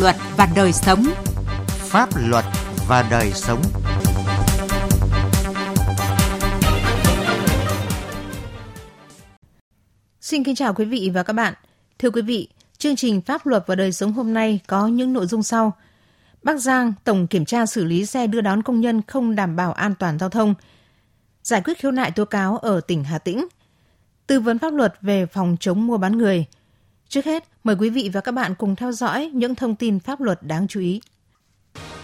luật và đời sống. Pháp luật và đời sống. Xin kính chào quý vị và các bạn. Thưa quý vị, chương trình Pháp luật và đời sống hôm nay có những nội dung sau. Bắc Giang tổng kiểm tra xử lý xe đưa đón công nhân không đảm bảo an toàn giao thông. Giải quyết khiếu nại tố cáo ở tỉnh Hà Tĩnh. Tư vấn pháp luật về phòng chống mua bán người. Trước hết, mời quý vị và các bạn cùng theo dõi những thông tin pháp luật đáng chú ý.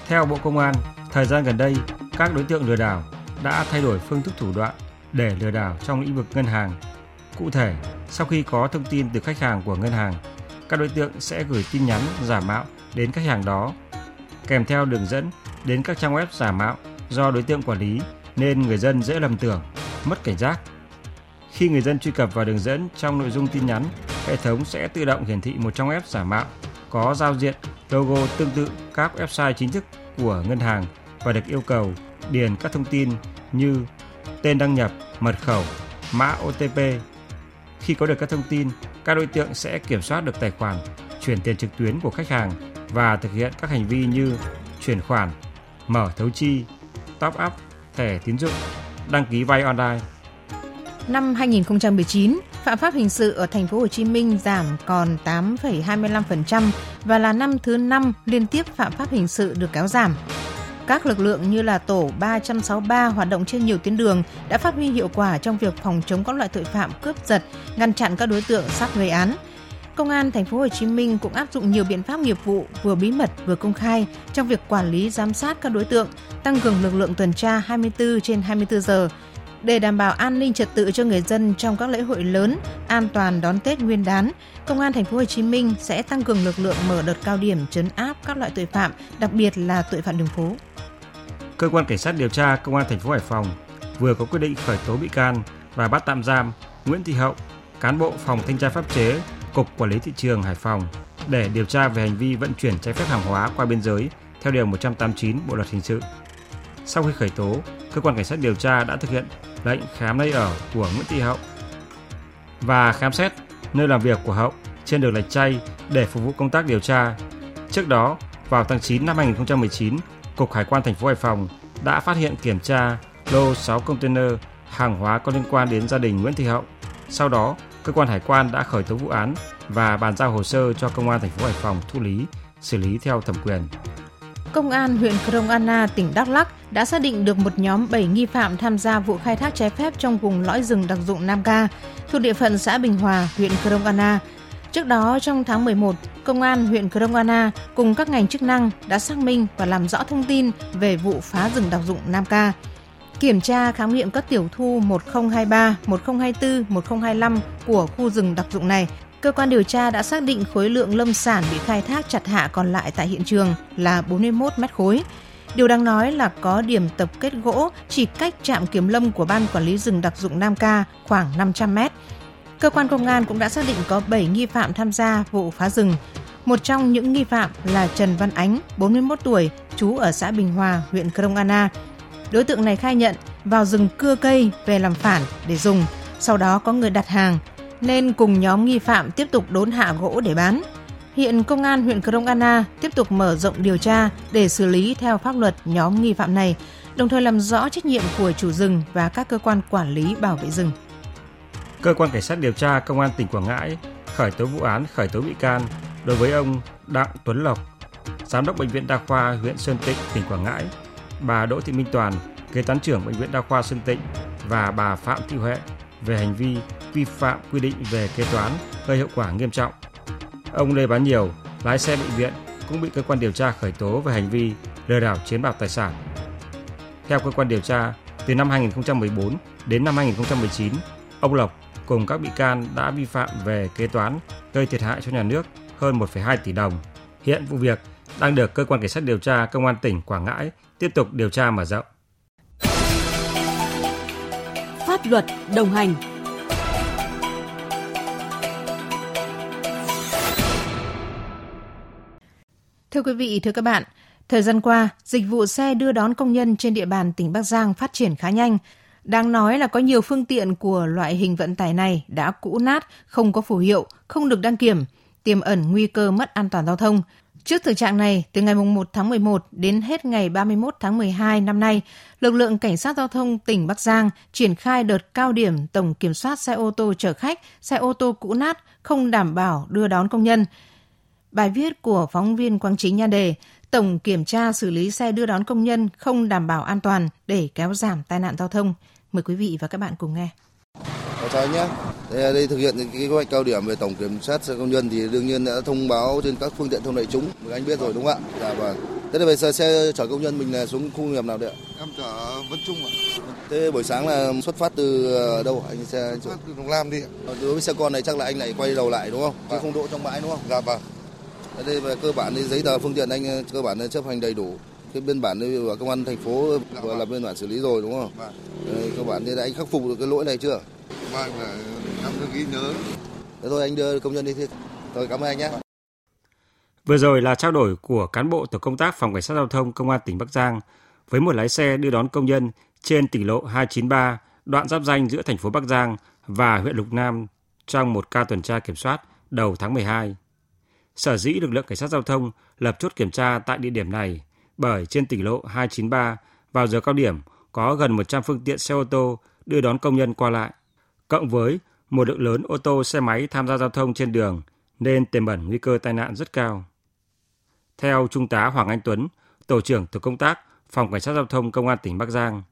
Theo Bộ Công an, thời gian gần đây, các đối tượng lừa đảo đã thay đổi phương thức thủ đoạn để lừa đảo trong lĩnh vực ngân hàng. Cụ thể, sau khi có thông tin từ khách hàng của ngân hàng, các đối tượng sẽ gửi tin nhắn giả mạo đến khách hàng đó, kèm theo đường dẫn đến các trang web giả mạo do đối tượng quản lý nên người dân dễ lầm tưởng, mất cảnh giác. Khi người dân truy cập vào đường dẫn trong nội dung tin nhắn, hệ thống sẽ tự động hiển thị một trong app giả mạo có giao diện logo tương tự các website chính thức của ngân hàng và được yêu cầu điền các thông tin như tên đăng nhập, mật khẩu, mã OTP. Khi có được các thông tin, các đối tượng sẽ kiểm soát được tài khoản, chuyển tiền trực tuyến của khách hàng và thực hiện các hành vi như chuyển khoản, mở thấu chi, top up, thẻ tín dụng, đăng ký vay online. Năm 2019, phạm pháp hình sự ở thành phố Hồ Chí Minh giảm còn 8,25% và là năm thứ 5 liên tiếp phạm pháp hình sự được kéo giảm. Các lực lượng như là tổ 363 hoạt động trên nhiều tuyến đường đã phát huy hiệu quả trong việc phòng chống các loại tội phạm cướp giật, ngăn chặn các đối tượng sắp gây án. Công an thành phố Hồ Chí Minh cũng áp dụng nhiều biện pháp nghiệp vụ vừa bí mật vừa công khai trong việc quản lý giám sát các đối tượng, tăng cường lực lượng tuần tra 24 trên 24 giờ để đảm bảo an ninh trật tự cho người dân trong các lễ hội lớn, an toàn đón Tết Nguyên đán, Công an thành phố Hồ Chí Minh sẽ tăng cường lực lượng mở đợt cao điểm trấn áp các loại tội phạm, đặc biệt là tội phạm đường phố. Cơ quan cảnh sát điều tra Công an thành phố Hải Phòng vừa có quyết định khởi tố bị can và bắt tạm giam Nguyễn Thị Hậu, cán bộ phòng thanh tra pháp chế, Cục Quản lý thị trường Hải Phòng để điều tra về hành vi vận chuyển trái phép hàng hóa qua biên giới theo điều 189 Bộ luật hình sự. Sau khi khởi tố, cơ quan cảnh sát điều tra đã thực hiện lệnh khám nơi ở của Nguyễn Thị Hậu và khám xét nơi làm việc của Hậu trên đường Lạch Chay để phục vụ công tác điều tra. Trước đó, vào tháng 9 năm 2019, Cục Hải quan thành phố Hải Phòng đã phát hiện kiểm tra lô 6 container hàng hóa có liên quan đến gia đình Nguyễn Thị Hậu. Sau đó, cơ quan hải quan đã khởi tố vụ án và bàn giao hồ sơ cho công an thành phố Hải Phòng thụ lý, xử lý theo thẩm quyền. Công an huyện Krông Anna, tỉnh Đắk Lắk đã xác định được một nhóm 7 nghi phạm tham gia vụ khai thác trái phép trong vùng lõi rừng đặc dụng Nam Ca, thuộc địa phận xã Bình Hòa, huyện Krông Anna. Trước đó, trong tháng 11, Công an huyện Krông Anna cùng các ngành chức năng đã xác minh và làm rõ thông tin về vụ phá rừng đặc dụng Nam Ca. Kiểm tra khám nghiệm các tiểu thu 1023, 1024, 1025 của khu rừng đặc dụng này Cơ quan điều tra đã xác định khối lượng lâm sản bị khai thác chặt hạ còn lại tại hiện trường là 41 mét khối. Điều đáng nói là có điểm tập kết gỗ chỉ cách trạm kiểm lâm của Ban Quản lý rừng đặc dụng Nam Ca khoảng 500 mét. Cơ quan công an cũng đã xác định có 7 nghi phạm tham gia vụ phá rừng. Một trong những nghi phạm là Trần Văn Ánh, 41 tuổi, trú ở xã Bình Hòa, huyện Krông Anna. Đối tượng này khai nhận vào rừng cưa cây về làm phản để dùng, sau đó có người đặt hàng nên cùng nhóm nghi phạm tiếp tục đốn hạ gỗ để bán. Hiện công an huyện Krông Anna tiếp tục mở rộng điều tra để xử lý theo pháp luật nhóm nghi phạm này, đồng thời làm rõ trách nhiệm của chủ rừng và các cơ quan quản lý bảo vệ rừng. Cơ quan cảnh sát điều tra công an tỉnh Quảng Ngãi khởi tố vụ án khởi tố bị can đối với ông Đặng Tuấn Lộc, giám đốc bệnh viện đa khoa huyện Sơn Tịnh, tỉnh Quảng Ngãi, bà Đỗ Thị Minh Toàn, kế toán trưởng bệnh viện đa khoa Sơn Tịnh và bà Phạm Thị Huệ về hành vi vi phạm quy định về kế toán gây hậu quả nghiêm trọng. Ông Lê Bán Nhiều, lái xe bệnh viện cũng bị cơ quan điều tra khởi tố về hành vi lừa đảo chiếm đoạt tài sản. Theo cơ quan điều tra, từ năm 2014 đến năm 2019, ông Lộc cùng các bị can đã vi phạm về kế toán gây thiệt hại cho nhà nước hơn 1,2 tỷ đồng. Hiện vụ việc đang được cơ quan cảnh sát điều tra công an tỉnh Quảng Ngãi tiếp tục điều tra mở rộng. Pháp luật đồng hành Thưa quý vị, thưa các bạn, thời gian qua, dịch vụ xe đưa đón công nhân trên địa bàn tỉnh Bắc Giang phát triển khá nhanh. Đáng nói là có nhiều phương tiện của loại hình vận tải này đã cũ nát, không có phù hiệu, không được đăng kiểm, tiềm ẩn nguy cơ mất an toàn giao thông. Trước thực trạng này, từ ngày 1 tháng 11 đến hết ngày 31 tháng 12 năm nay, lực lượng cảnh sát giao thông tỉnh Bắc Giang triển khai đợt cao điểm tổng kiểm soát xe ô tô chở khách, xe ô tô cũ nát không đảm bảo đưa đón công nhân. Bài viết của phóng viên Quang Chính nhan đề Tổng kiểm tra xử lý xe đưa đón công nhân không đảm bảo an toàn để kéo giảm tai nạn giao thông. Mời quý vị và các bạn cùng nghe. Chào anh nhé. Đây, đây thực hiện cái kế hoạch cao điểm về tổng kiểm soát xe công nhân thì đương nhiên đã thông báo trên các phương tiện thông đại chúng. Anh biết rồi đúng không ạ? Dạ vâng. Thế là về xe, xe chở công nhân mình là xuống khu nghiệp nào đấy ạ? Em chở Vân Trung ạ. Thế buổi sáng là xuất phát từ ờ, đâu anh xe? Xuất phát từ Đồng Lam đi ạ. Đối với xe con này chắc là anh lại quay đầu lại đúng không? Chứ Vâng. không đỗ trong bãi đúng không? Dạ vâng. Đây về cơ bản thì giấy tờ phương tiện anh ờ, cơ bản là chấp hành đầy đủ. Cái biên bản của công an thành phố Dạ vừa vâng. lập biên bản xử lý rồi đúng không? Vâng. Cơ bản thì là anh khắc phục được cái lỗi này chưa? Vâng, là cứ ghi nhớ. Thế thôi anh đưa công nhân đi. Thôi cảm ơn anh nhé. Vừa rồi là trao đổi của cán bộ tổ công tác phòng cảnh sát giao thông công an tỉnh Bắc Giang với một lái xe đưa đón công nhân trên tỉnh lộ 293 đoạn giáp danh giữa thành phố Bắc Giang và huyện Lục Nam trong một ca tuần tra kiểm soát đầu tháng 12. Sở dĩ lực lượng cảnh sát giao thông lập chốt kiểm tra tại địa điểm này bởi trên tỉnh lộ 293 vào giờ cao điểm có gần 100 phương tiện xe ô tô đưa đón công nhân qua lại, cộng với một lượng lớn ô tô xe máy tham gia giao thông trên đường nên tiềm ẩn nguy cơ tai nạn rất cao. Theo Trung tá Hoàng Anh Tuấn, Tổ trưởng Tổ công tác Phòng Cảnh sát Giao thông Công an tỉnh Bắc Giang,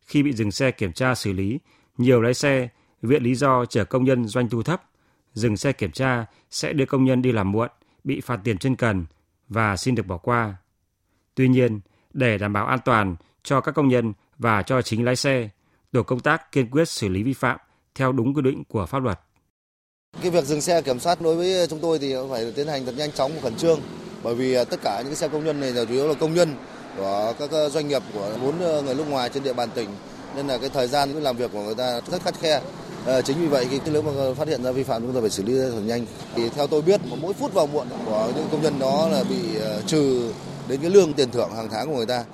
khi bị dừng xe kiểm tra xử lý, nhiều lái xe viện lý do chở công nhân doanh thu thấp, dừng xe kiểm tra sẽ đưa công nhân đi làm muộn, bị phạt tiền trên cần và xin được bỏ qua. Tuy nhiên, để đảm bảo an toàn cho các công nhân và cho chính lái xe, tổ công tác kiên quyết xử lý vi phạm theo đúng quy định của pháp luật. Cái việc dừng xe kiểm soát đối với chúng tôi thì phải tiến hành thật nhanh chóng và khẩn trương bởi vì à, tất cả những cái xe công nhân này là chủ yếu là công nhân của các ờ, doanh nghiệp của bốn ờ, người nước ngoài trên địa bàn tỉnh nên là cái thời gian làm việc của người ta rất khắt khe. Ờ, chính vì vậy khi nếu mà phát hiện ra vi phạm chúng ta phải xử lý thật nhanh. Thì theo tôi biết mỗi phút vào muộn của những công nhân đó là bị trừ đến cái lương tiền thưởng hàng tháng của người ta.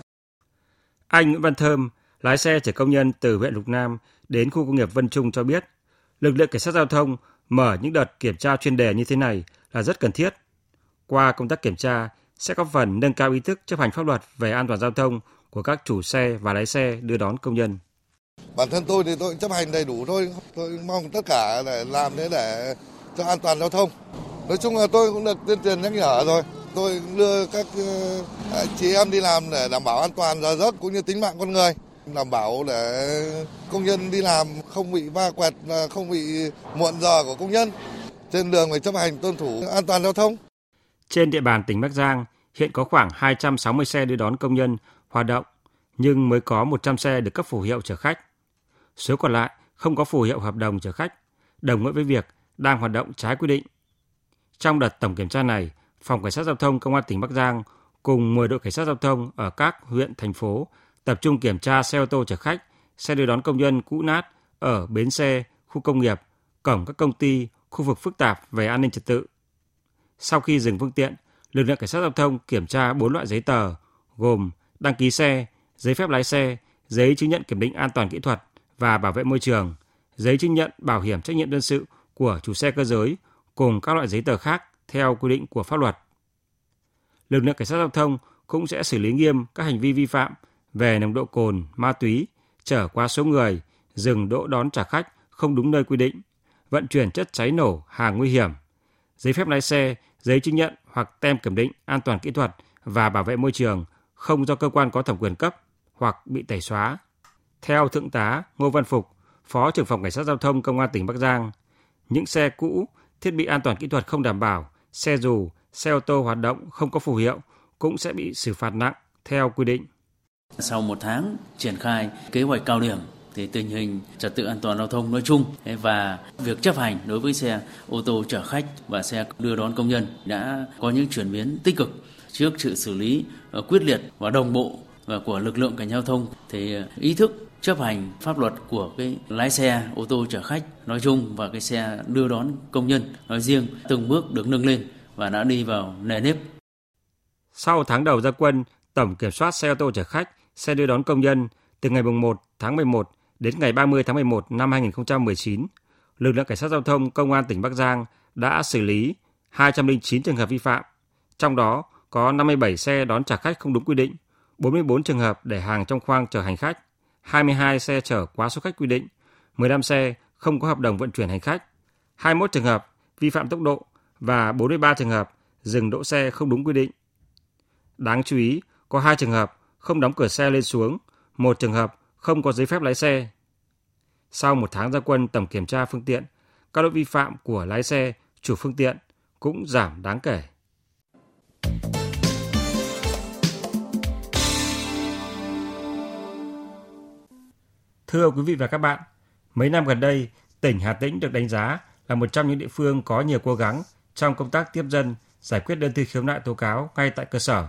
Anh Nguyễn Văn Thơm, lái xe chở công nhân từ huyện Lục Nam đến khu công nghiệp Vân Trung cho biết, lực lượng cảnh sát giao thông mở những đợt kiểm tra chuyên đề như thế này là rất cần thiết. Qua công tác kiểm tra sẽ có phần nâng cao ý thức chấp hành pháp luật về an toàn giao thông của các chủ xe và lái xe đưa đón công nhân. Bản thân tôi thì tôi chấp hành đầy đủ thôi. Tôi mong tất cả để làm thế để cho an toàn giao thông. Nói chung là tôi cũng được tuyên truyền nhắc nhở rồi. Tôi đưa các ờ, chị em đi làm để đảm bảo an toàn giờ giấc cũng như tính mạng con người. Đảm bảo để công nhân đi làm không bị va quẹt, và không bị muộn giờ của công nhân. Trên đường phải chấp hành tuân thủ an toàn giao thông. Trên địa bàn tỉnh Bắc Giang hiện có khoảng 260 xe đưa đón công nhân hoạt động, nhưng mới có 100 xe được cấp phù hiệu chở khách. Số còn lại không có phù hiệu hợp đồng chở khách, đồng nghĩa với việc đang hoạt động trái quy định. Trong đợt tổng kiểm tra này, Phòng Cảnh sát Giao thông Công an tỉnh Bắc Giang cùng 10 đội cảnh sát giao thông ở các huyện, thành phố tập trung kiểm tra xe ô tô chở khách, xe đưa đón công nhân cũ nát ở bến xe, khu công nghiệp, cổng các công ty, khu vực phức tạp về an ninh trật tự. Sau khi dừng phương tiện, lực lượng cảnh sát giao thông kiểm tra 4 loại giấy tờ gồm đăng ký xe, giấy phép lái xe, giấy chứng nhận kiểm định an toàn kỹ thuật và bảo vệ môi trường, giấy chứng nhận bảo hiểm trách nhiệm dân sự của chủ xe cơ giới cùng các loại giấy tờ khác theo quy định của pháp luật. Lực lượng cảnh sát giao thông cũng sẽ xử lý nghiêm các hành vi vi phạm về nồng độ cồn, ma túy, chở quá số người, dừng đỗ đón trả khách không đúng nơi quy định, vận chuyển chất cháy nổ, hàng nguy hiểm, giấy phép lái xe, giấy chứng nhận hoặc tem kiểm định an toàn kỹ thuật và bảo vệ môi trường không do cơ quan có thẩm quyền cấp hoặc bị tẩy xóa. Theo Thượng tá Ngô Văn Phục, Phó trưởng phòng Cảnh sát Giao thông Công an tỉnh Bắc Giang, những xe cũ, thiết bị an toàn kỹ thuật không đảm bảo, xe dù, xe ô tô hoạt động không có phù hiệu cũng sẽ bị xử phạt nặng theo quy định. Sau một tháng triển khai kế hoạch cao điểm thì tình hình trật tự an toàn giao thông nói chung và việc chấp hành đối với xe ô tô chở khách và xe đưa đón công nhân đã có những chuyển biến tích cực. Trước sự xử lý ờ, quyết liệt và đồng bộ và của lực lượng cảnh giao thông thì ờ, ý thức chấp hành pháp luật của cái lái xe ô tô chở khách nói chung và cái xe đưa đón công nhân nói riêng từng bước được nâng lên và đã đi vào nề nếp. Sau tháng đầu ra quân, tổng kiểm soát xe ô tô chở khách, xe đưa đón công nhân từ ngày 1 tháng 11 đến ngày 30 tháng 11 năm 2019, lực lượng cảnh sát giao thông công an tỉnh Bắc Giang đã xử lý 209 trường hợp vi phạm, trong đó có 57 xe đón trả khách không đúng quy định, 44 trường hợp để hàng trong khoang chở hành khách, 22 xe chở quá số khách quy định, 15 xe không có hợp đồng vận chuyển hành khách, 21 trường hợp vi phạm tốc độ và 43 trường hợp dừng đỗ xe không đúng quy định. Đáng chú ý, có 2 trường hợp không đóng cửa xe lên xuống, một trường hợp không có giấy phép lái xe. Sau một tháng gia quân tổng kiểm tra phương tiện, các lỗi vi phạm của lái xe, chủ phương tiện cũng giảm đáng kể. Thưa quý vị và các bạn, mấy năm gần đây, tỉnh Hà Tĩnh được đánh giá là một trong những địa phương có nhiều cố gắng trong công tác tiếp dân, giải quyết đơn thư khiếu nại tố cáo ngay tại cơ sở.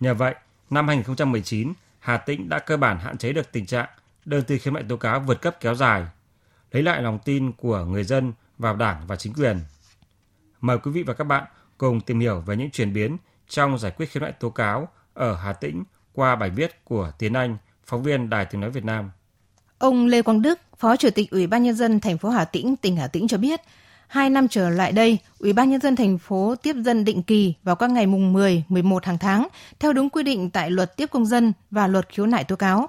Nhờ vậy, năm 2019, Hà Tĩnh đã cơ bản hạn chế được tình trạng đơn thư khiếu nại tố cáo vượt cấp kéo dài, lấy lại lòng tin của người dân vào Đảng và chính quyền. Mời quý vị và các bạn cùng tìm hiểu về những chuyển biến trong giải quyết khiếu nại tố cáo ở Hà Tĩnh qua bài viết của Tiến Anh, phóng viên Đài Tiếng nói Việt Nam. Ông Lê Quang Đức, Phó Chủ tịch Ủy ban nhân dân thành phố Hà Tĩnh, tỉnh Hà Tĩnh cho biết, hai năm trở lại đây, Ủy ban nhân dân thành phố tiếp dân định kỳ vào các ngày mùng 10, 11 hàng tháng theo đúng quy định tại Luật tiếp công dân và Luật khiếu nại tố cáo.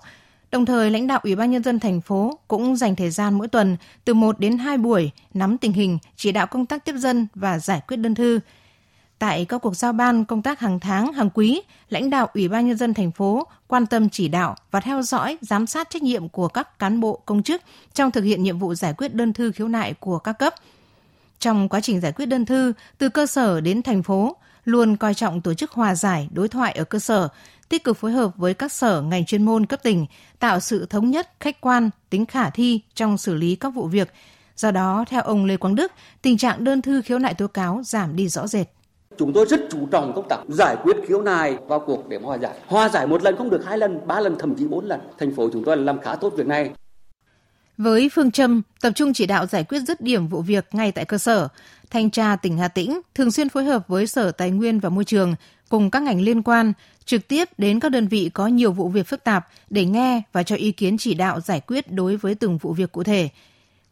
Đồng thời, lãnh đạo Ủy ban nhân dân thành phố cũng dành thời gian mỗi tuần từ 1 đến 2 buổi nắm tình hình, chỉ đạo công tác tiếp dân và giải quyết đơn thư. Tại các cuộc giao ban công tác hàng tháng, hàng quý, lãnh đạo Ủy ban nhân dân thành phố quan tâm chỉ đạo và theo dõi, giám sát trách nhiệm của các cán bộ công chức trong thực hiện nhiệm vụ giải quyết đơn thư khiếu nại của các cấp. Trong quá trình giải quyết đơn thư từ cơ sở đến thành phố, luôn coi trọng tổ chức hòa giải, đối thoại ở cơ sở, tích cực phối hợp với các sở ngành chuyên môn cấp tỉnh, tạo sự thống nhất, khách quan, tính khả thi trong xử lý các vụ việc. Do đó, theo ông Lê Quang Đức, tình trạng đơn thư khiếu nại tố cáo giảm đi rõ rệt. Chúng tôi rất chú trọng công tác giải quyết khiếu nại vào cuộc để hòa giải. Hòa giải một lần không được hai lần, ba lần, thậm chí bốn lần. Thành phố chúng tôi làm khá tốt việc này. Với phương châm tập trung chỉ đạo giải quyết dứt điểm vụ việc ngay tại cơ sở, Thanh tra tỉnh Hà Tĩnh thường xuyên phối hợp với Sở Tài nguyên và Môi trường cùng các ngành liên quan trực tiếp đến các đơn vị có nhiều vụ việc phức tạp để nghe và cho ý kiến chỉ đạo giải quyết đối với từng vụ việc cụ thể.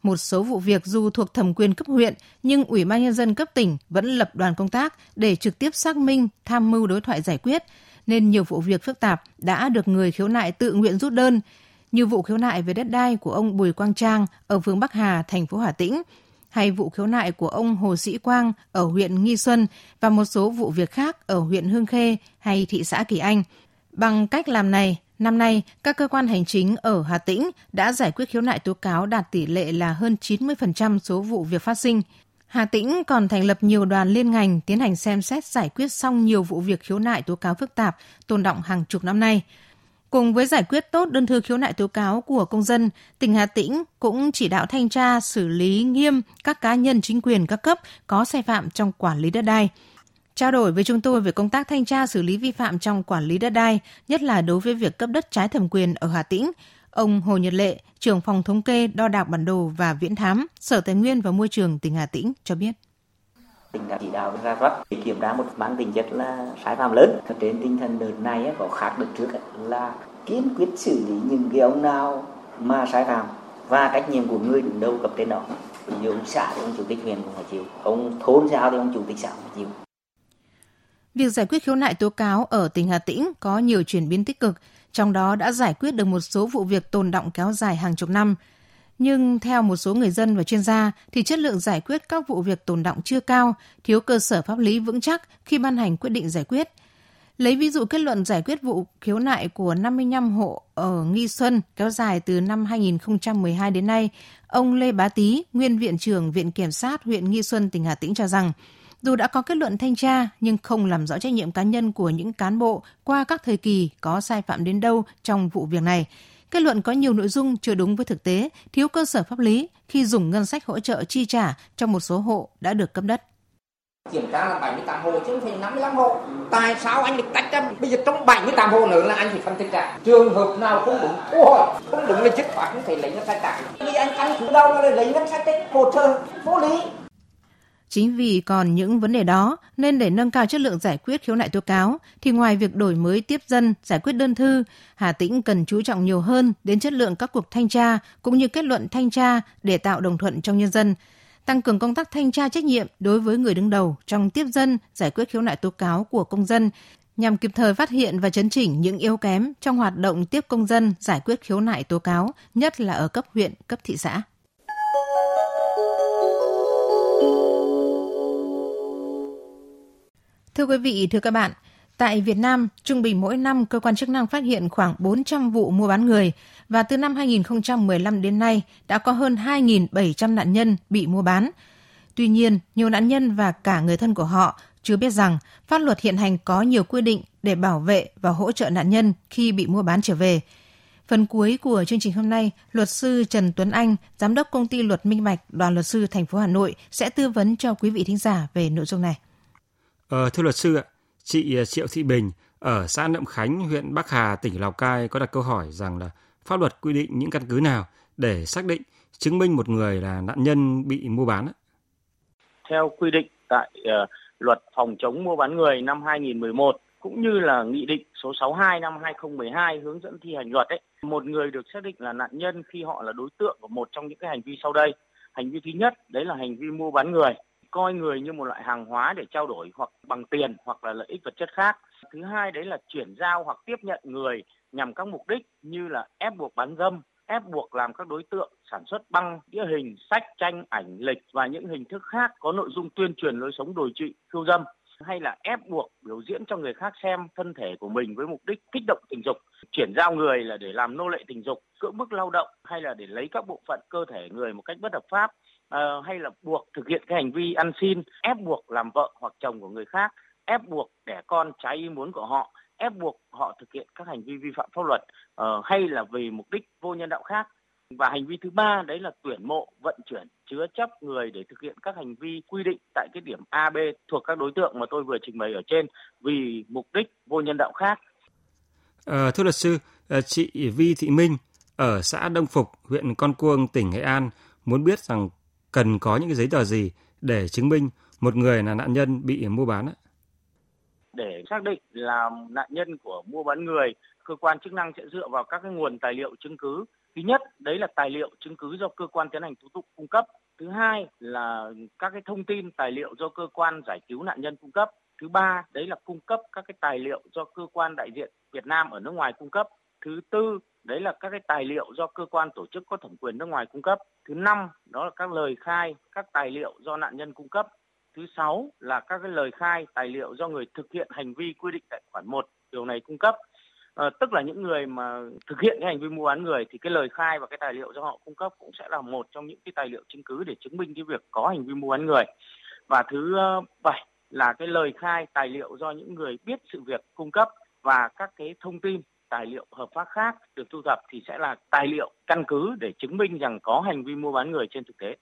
Một số vụ việc dù thuộc thẩm quyền cấp huyện nhưng Ủy ban nhân dân cấp tỉnh vẫn lập đoàn công tác để trực tiếp xác minh, tham mưu đối thoại giải quyết, nên nhiều vụ việc phức tạp đã được người khiếu nại tự nguyện rút đơn, như vụ khiếu nại về đất đai của ông Bùi Quang Trang ở phường Bắc Hà, thành phố Hà Tĩnh, hay vụ khiếu nại của ông Hồ Sĩ Quang ở huyện Nghi Xuân và một số vụ việc khác ở huyện Hương Khê hay thị xã Kỳ Anh. Bằng cách làm này, năm nay các cơ quan hành chính ở Hà Tĩnh đã giải quyết khiếu nại tố cáo đạt tỷ lệ là hơn 90% số vụ việc phát sinh. Hà Tĩnh còn thành lập nhiều đoàn liên ngành tiến hành xem xét giải quyết xong nhiều vụ việc khiếu nại tố cáo phức tạp tồn động hàng chục năm nay. Cùng với giải quyết tốt đơn thư khiếu nại tố cáo của công dân, tỉnh Hà Tĩnh cũng chỉ đạo thanh tra xử lý nghiêm các cá nhân chính quyền các cấp có sai phạm trong quản lý đất đai. Trao đổi với chúng tôi về công tác thanh tra xử lý vi phạm trong quản lý đất đai, nhất là đối với việc cấp đất trái thẩm quyền ở Hà Tĩnh, ông Hồ Nhật Lệ, trưởng phòng thống kê, đo đạc bản đồ và viễn thám, Sở Tài nguyên và Môi trường tỉnh Hà Tĩnh cho biết tỉnh đã chỉ đạo ra soát để kiểm tra một mang tính chất là sai phạm lớn. Trên tinh thần đợt này có khác đợt trước là kiên quyết xử lý những cái ông nào mà sai phạm và trách nhiệm của người đứng đầu cấp trên đó. Ví dụ ông xã thì ông chủ tịch huyện cũng phải chịu ông thôn giao thì ông chủ tịch xã cũng phải chịu. Việc giải quyết khiếu nại tố cáo ở tỉnh Hà Tĩnh có nhiều chuyển biến tích cực, trong đó đã giải quyết được một số vụ việc tồn động kéo dài hàng chục năm. Nhưng theo một số người dân và chuyên gia thì chất lượng giải quyết các vụ việc tồn động chưa cao, thiếu cơ sở pháp lý vững chắc khi ban hành quyết định giải quyết. Lấy ví dụ kết luận giải quyết vụ khiếu nại của 55 hộ ở Nghi Xuân kéo dài từ năm 2012 đến nay, ông Lê Bá Tý, nguyên viện trưởng Viện Kiểm sát huyện Nghi Xuân, tỉnh Hà Tĩnh cho rằng, dù đã có kết luận thanh tra nhưng không làm rõ trách nhiệm cá nhân của những cán bộ qua các thời kỳ có sai phạm đến đâu trong vụ việc này. Kết luận có nhiều nội dung chưa đúng với thực tế, thiếu cơ sở pháp lý khi dùng ngân sách hỗ trợ chi trả cho một số hộ đã được cấp đất. Kiểm tra là 78 hộ chứ không phải 55 hộ. Tại sao anh được tách ra? Bây giờ trong 78 hộ nữa là anh phải phân tích ra. Trường hợp nào không đúng câu không đúng là chức khoát không thể lấy ngân sách trả. Vì anh căn cứ đâu là lấy ngân sách đấy, hồ sơ vô lý. Chính vì còn những vấn đề đó nên để nâng cao chất lượng giải quyết khiếu nại tố cáo thì ngoài việc đổi mới tiếp dân, giải quyết đơn thư, Hà Tĩnh cần chú trọng nhiều hơn đến chất lượng các cuộc thanh tra cũng như kết luận thanh tra để tạo đồng thuận trong nhân dân. tăng cường công tác thanh tra trách nhiệm đối với người đứng đầu trong tiếp dân, giải quyết khiếu nại tố cáo của công dân nhằm kịp thời phát hiện và chấn chỉnh những yếu kém trong hoạt động tiếp công dân giải quyết khiếu nại tố cáo, nhất là ở cấp huyện, cấp thị xã. Thưa quý vị, thưa các bạn, tại Việt Nam, trung bình mỗi năm cơ quan chức năng phát hiện khoảng 400 vụ mua bán người và từ năm 2015 đến nay đã có hơn 2.700 nạn nhân bị mua bán. Tuy nhiên, nhiều nạn nhân và cả người thân của họ chưa biết rằng pháp luật hiện hành có nhiều quy định để bảo vệ và hỗ trợ nạn nhân khi bị mua bán trở về. Phần cuối của chương trình hôm nay, luật sư Trần Tuấn Anh, giám đốc công ty luật Minh Bạch, đoàn luật sư thành phố Hà Nội sẽ tư vấn cho quý vị thính giả về nội dung này. Ờ, thưa luật sư ạ, chị ờ, Triệu Thị Bình ở xã Nậm Khánh, huyện Bắc Hà, tỉnh Lào Cai có đặt câu hỏi rằng là pháp luật quy định những căn cứ nào để xác định chứng minh một người là nạn nhân bị mua bán? Theo quy định tại uh, luật phòng chống mua bán người năm 2011 cũng như là nghị định số 62 năm 2012 hướng dẫn thi hành luật ấy, một người được xác định là nạn nhân khi họ là đối tượng của một trong những cái hành vi sau đây. Hành vi thứ nhất đấy là hành vi mua bán người, coi người như một loại hàng hóa để trao đổi hoặc bằng tiền hoặc là lợi ích vật chất khác. Thứ hai đấy là chuyển giao hoặc tiếp nhận người nhằm các mục đích như là ép buộc bán dâm, ép buộc làm các đối tượng sản xuất băng, đĩa hình, sách, tranh, ảnh, lịch và những hình thức khác có nội dung tuyên truyền lối sống đồi trụy, khiêu dâm hay là ép buộc biểu diễn cho người khác xem thân thể của mình với mục đích kích động tình dục, chuyển giao người là để làm nô lệ tình dục, cưỡng bức lao động hay là để lấy các bộ phận cơ thể người một cách bất hợp pháp uh, hay là buộc thực hiện cái hành vi ăn xin, ép buộc làm vợ hoặc chồng của người khác, ép buộc đẻ con trái ý muốn của họ ép buộc họ thực hiện các hành vi vi phạm pháp luật uh, hay là vì mục đích vô nhân đạo khác và hành vi thứ ba đấy là tuyển mộ vận chuyển chứa chấp người để thực hiện các hành vi quy định tại cái điểm A B thuộc các đối tượng mà tôi vừa trình bày ở trên vì mục đích vô nhân đạo khác. À, thưa luật sư, chị Vi Thị Minh ở xã Đông Phục, huyện Con Cuông, tỉnh Nghệ An muốn biết rằng cần có những cái giấy tờ gì để chứng minh một người là nạn nhân bị mua bán để xác định là nạn nhân của mua bán người, cơ quan chức năng sẽ dựa vào các cái nguồn tài liệu chứng cứ. Thứ nhất, đấy là tài liệu chứng cứ do cơ quan tiến hành tố tụng cung cấp. Thứ hai là các cái thông tin tài liệu do cơ quan giải cứu nạn nhân cung cấp. Thứ ba, đấy là cung cấp các cái tài liệu do cơ quan đại diện Việt Nam ở nước ngoài cung cấp. Thứ tư, đấy là các cái tài liệu do cơ quan tổ chức có thẩm quyền nước ngoài cung cấp. Thứ năm, đó là các lời khai, các tài liệu do nạn nhân cung cấp. Thứ sáu là các cái lời khai tài liệu do người thực hiện hành vi quy định tại khoản 1 điều này cung cấp. À, tức là những người mà thực hiện cái hành vi mua bán người thì cái lời khai và cái tài liệu do họ cung cấp cũng sẽ là một trong những cái tài liệu chứng cứ để chứng minh cái việc có hành vi mua bán người. Và thứ ờ, bảy là cái lời khai tài liệu do những người biết sự việc cung cấp và các cái thông tin tài liệu hợp pháp khác được thu thập thì sẽ là tài liệu căn cứ để chứng minh rằng có hành vi mua bán người trên thực tế.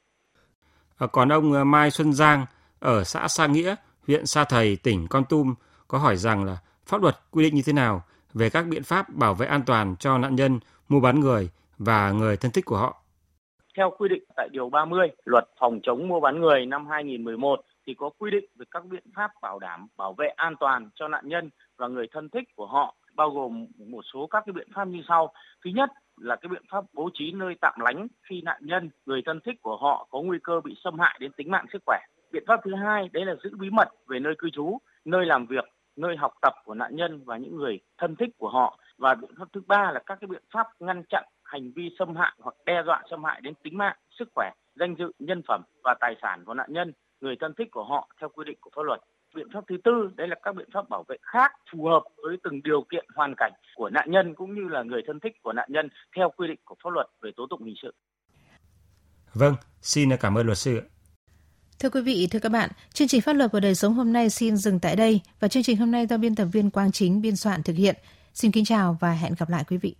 À, còn ông Mai Xuân Giang ở xã Sa Nghĩa, huyện Sa Thầy, tỉnh Con Tum có hỏi rằng là pháp luật quy định như thế nào về các biện pháp bảo vệ an toàn cho nạn nhân mua bán người và người thân thích của họ. Theo quy định tại Điều 30 Luật Phòng chống mua bán người năm 2011 thì có quy định về các biện pháp bảo đảm bảo vệ an toàn cho nạn nhân và người thân thích của họ bao gồm một số các cái biện pháp như sau. Thứ nhất là cái biện pháp bố trí nơi tạm lánh khi nạn nhân, người thân thích của họ có nguy cơ bị xâm hại đến tính mạng sức khỏe. Biện pháp thứ hai đấy là giữ bí mật về nơi cư trú nơi làm việc nơi học tập của nạn nhân và những người thân thích của họ. Và biện pháp thứ ba là các cái biện pháp ngăn chặn hành vi xâm hại hoặc đe dọa xâm hại đến tính mạng sức khỏe danh dự nhân phẩm và tài sản của nạn nhân người thân thích của họ theo quy định của pháp luật biện pháp thứ tư đấy là các biện pháp bảo vệ khác phù hợp với từng điều kiện hoàn cảnh của nạn nhân cũng như là người thân thích của nạn nhân theo quy định của pháp luật về tố tụng hình sự. Vâng, xin cảm ơn luật sư. Thưa quý vị, thưa các bạn, chương trình pháp luật của đời sống hôm nay xin dừng tại đây và chương trình hôm nay do biên tập viên Quang Chính biên soạn thực hiện. Xin kính chào và hẹn gặp lại quý vị.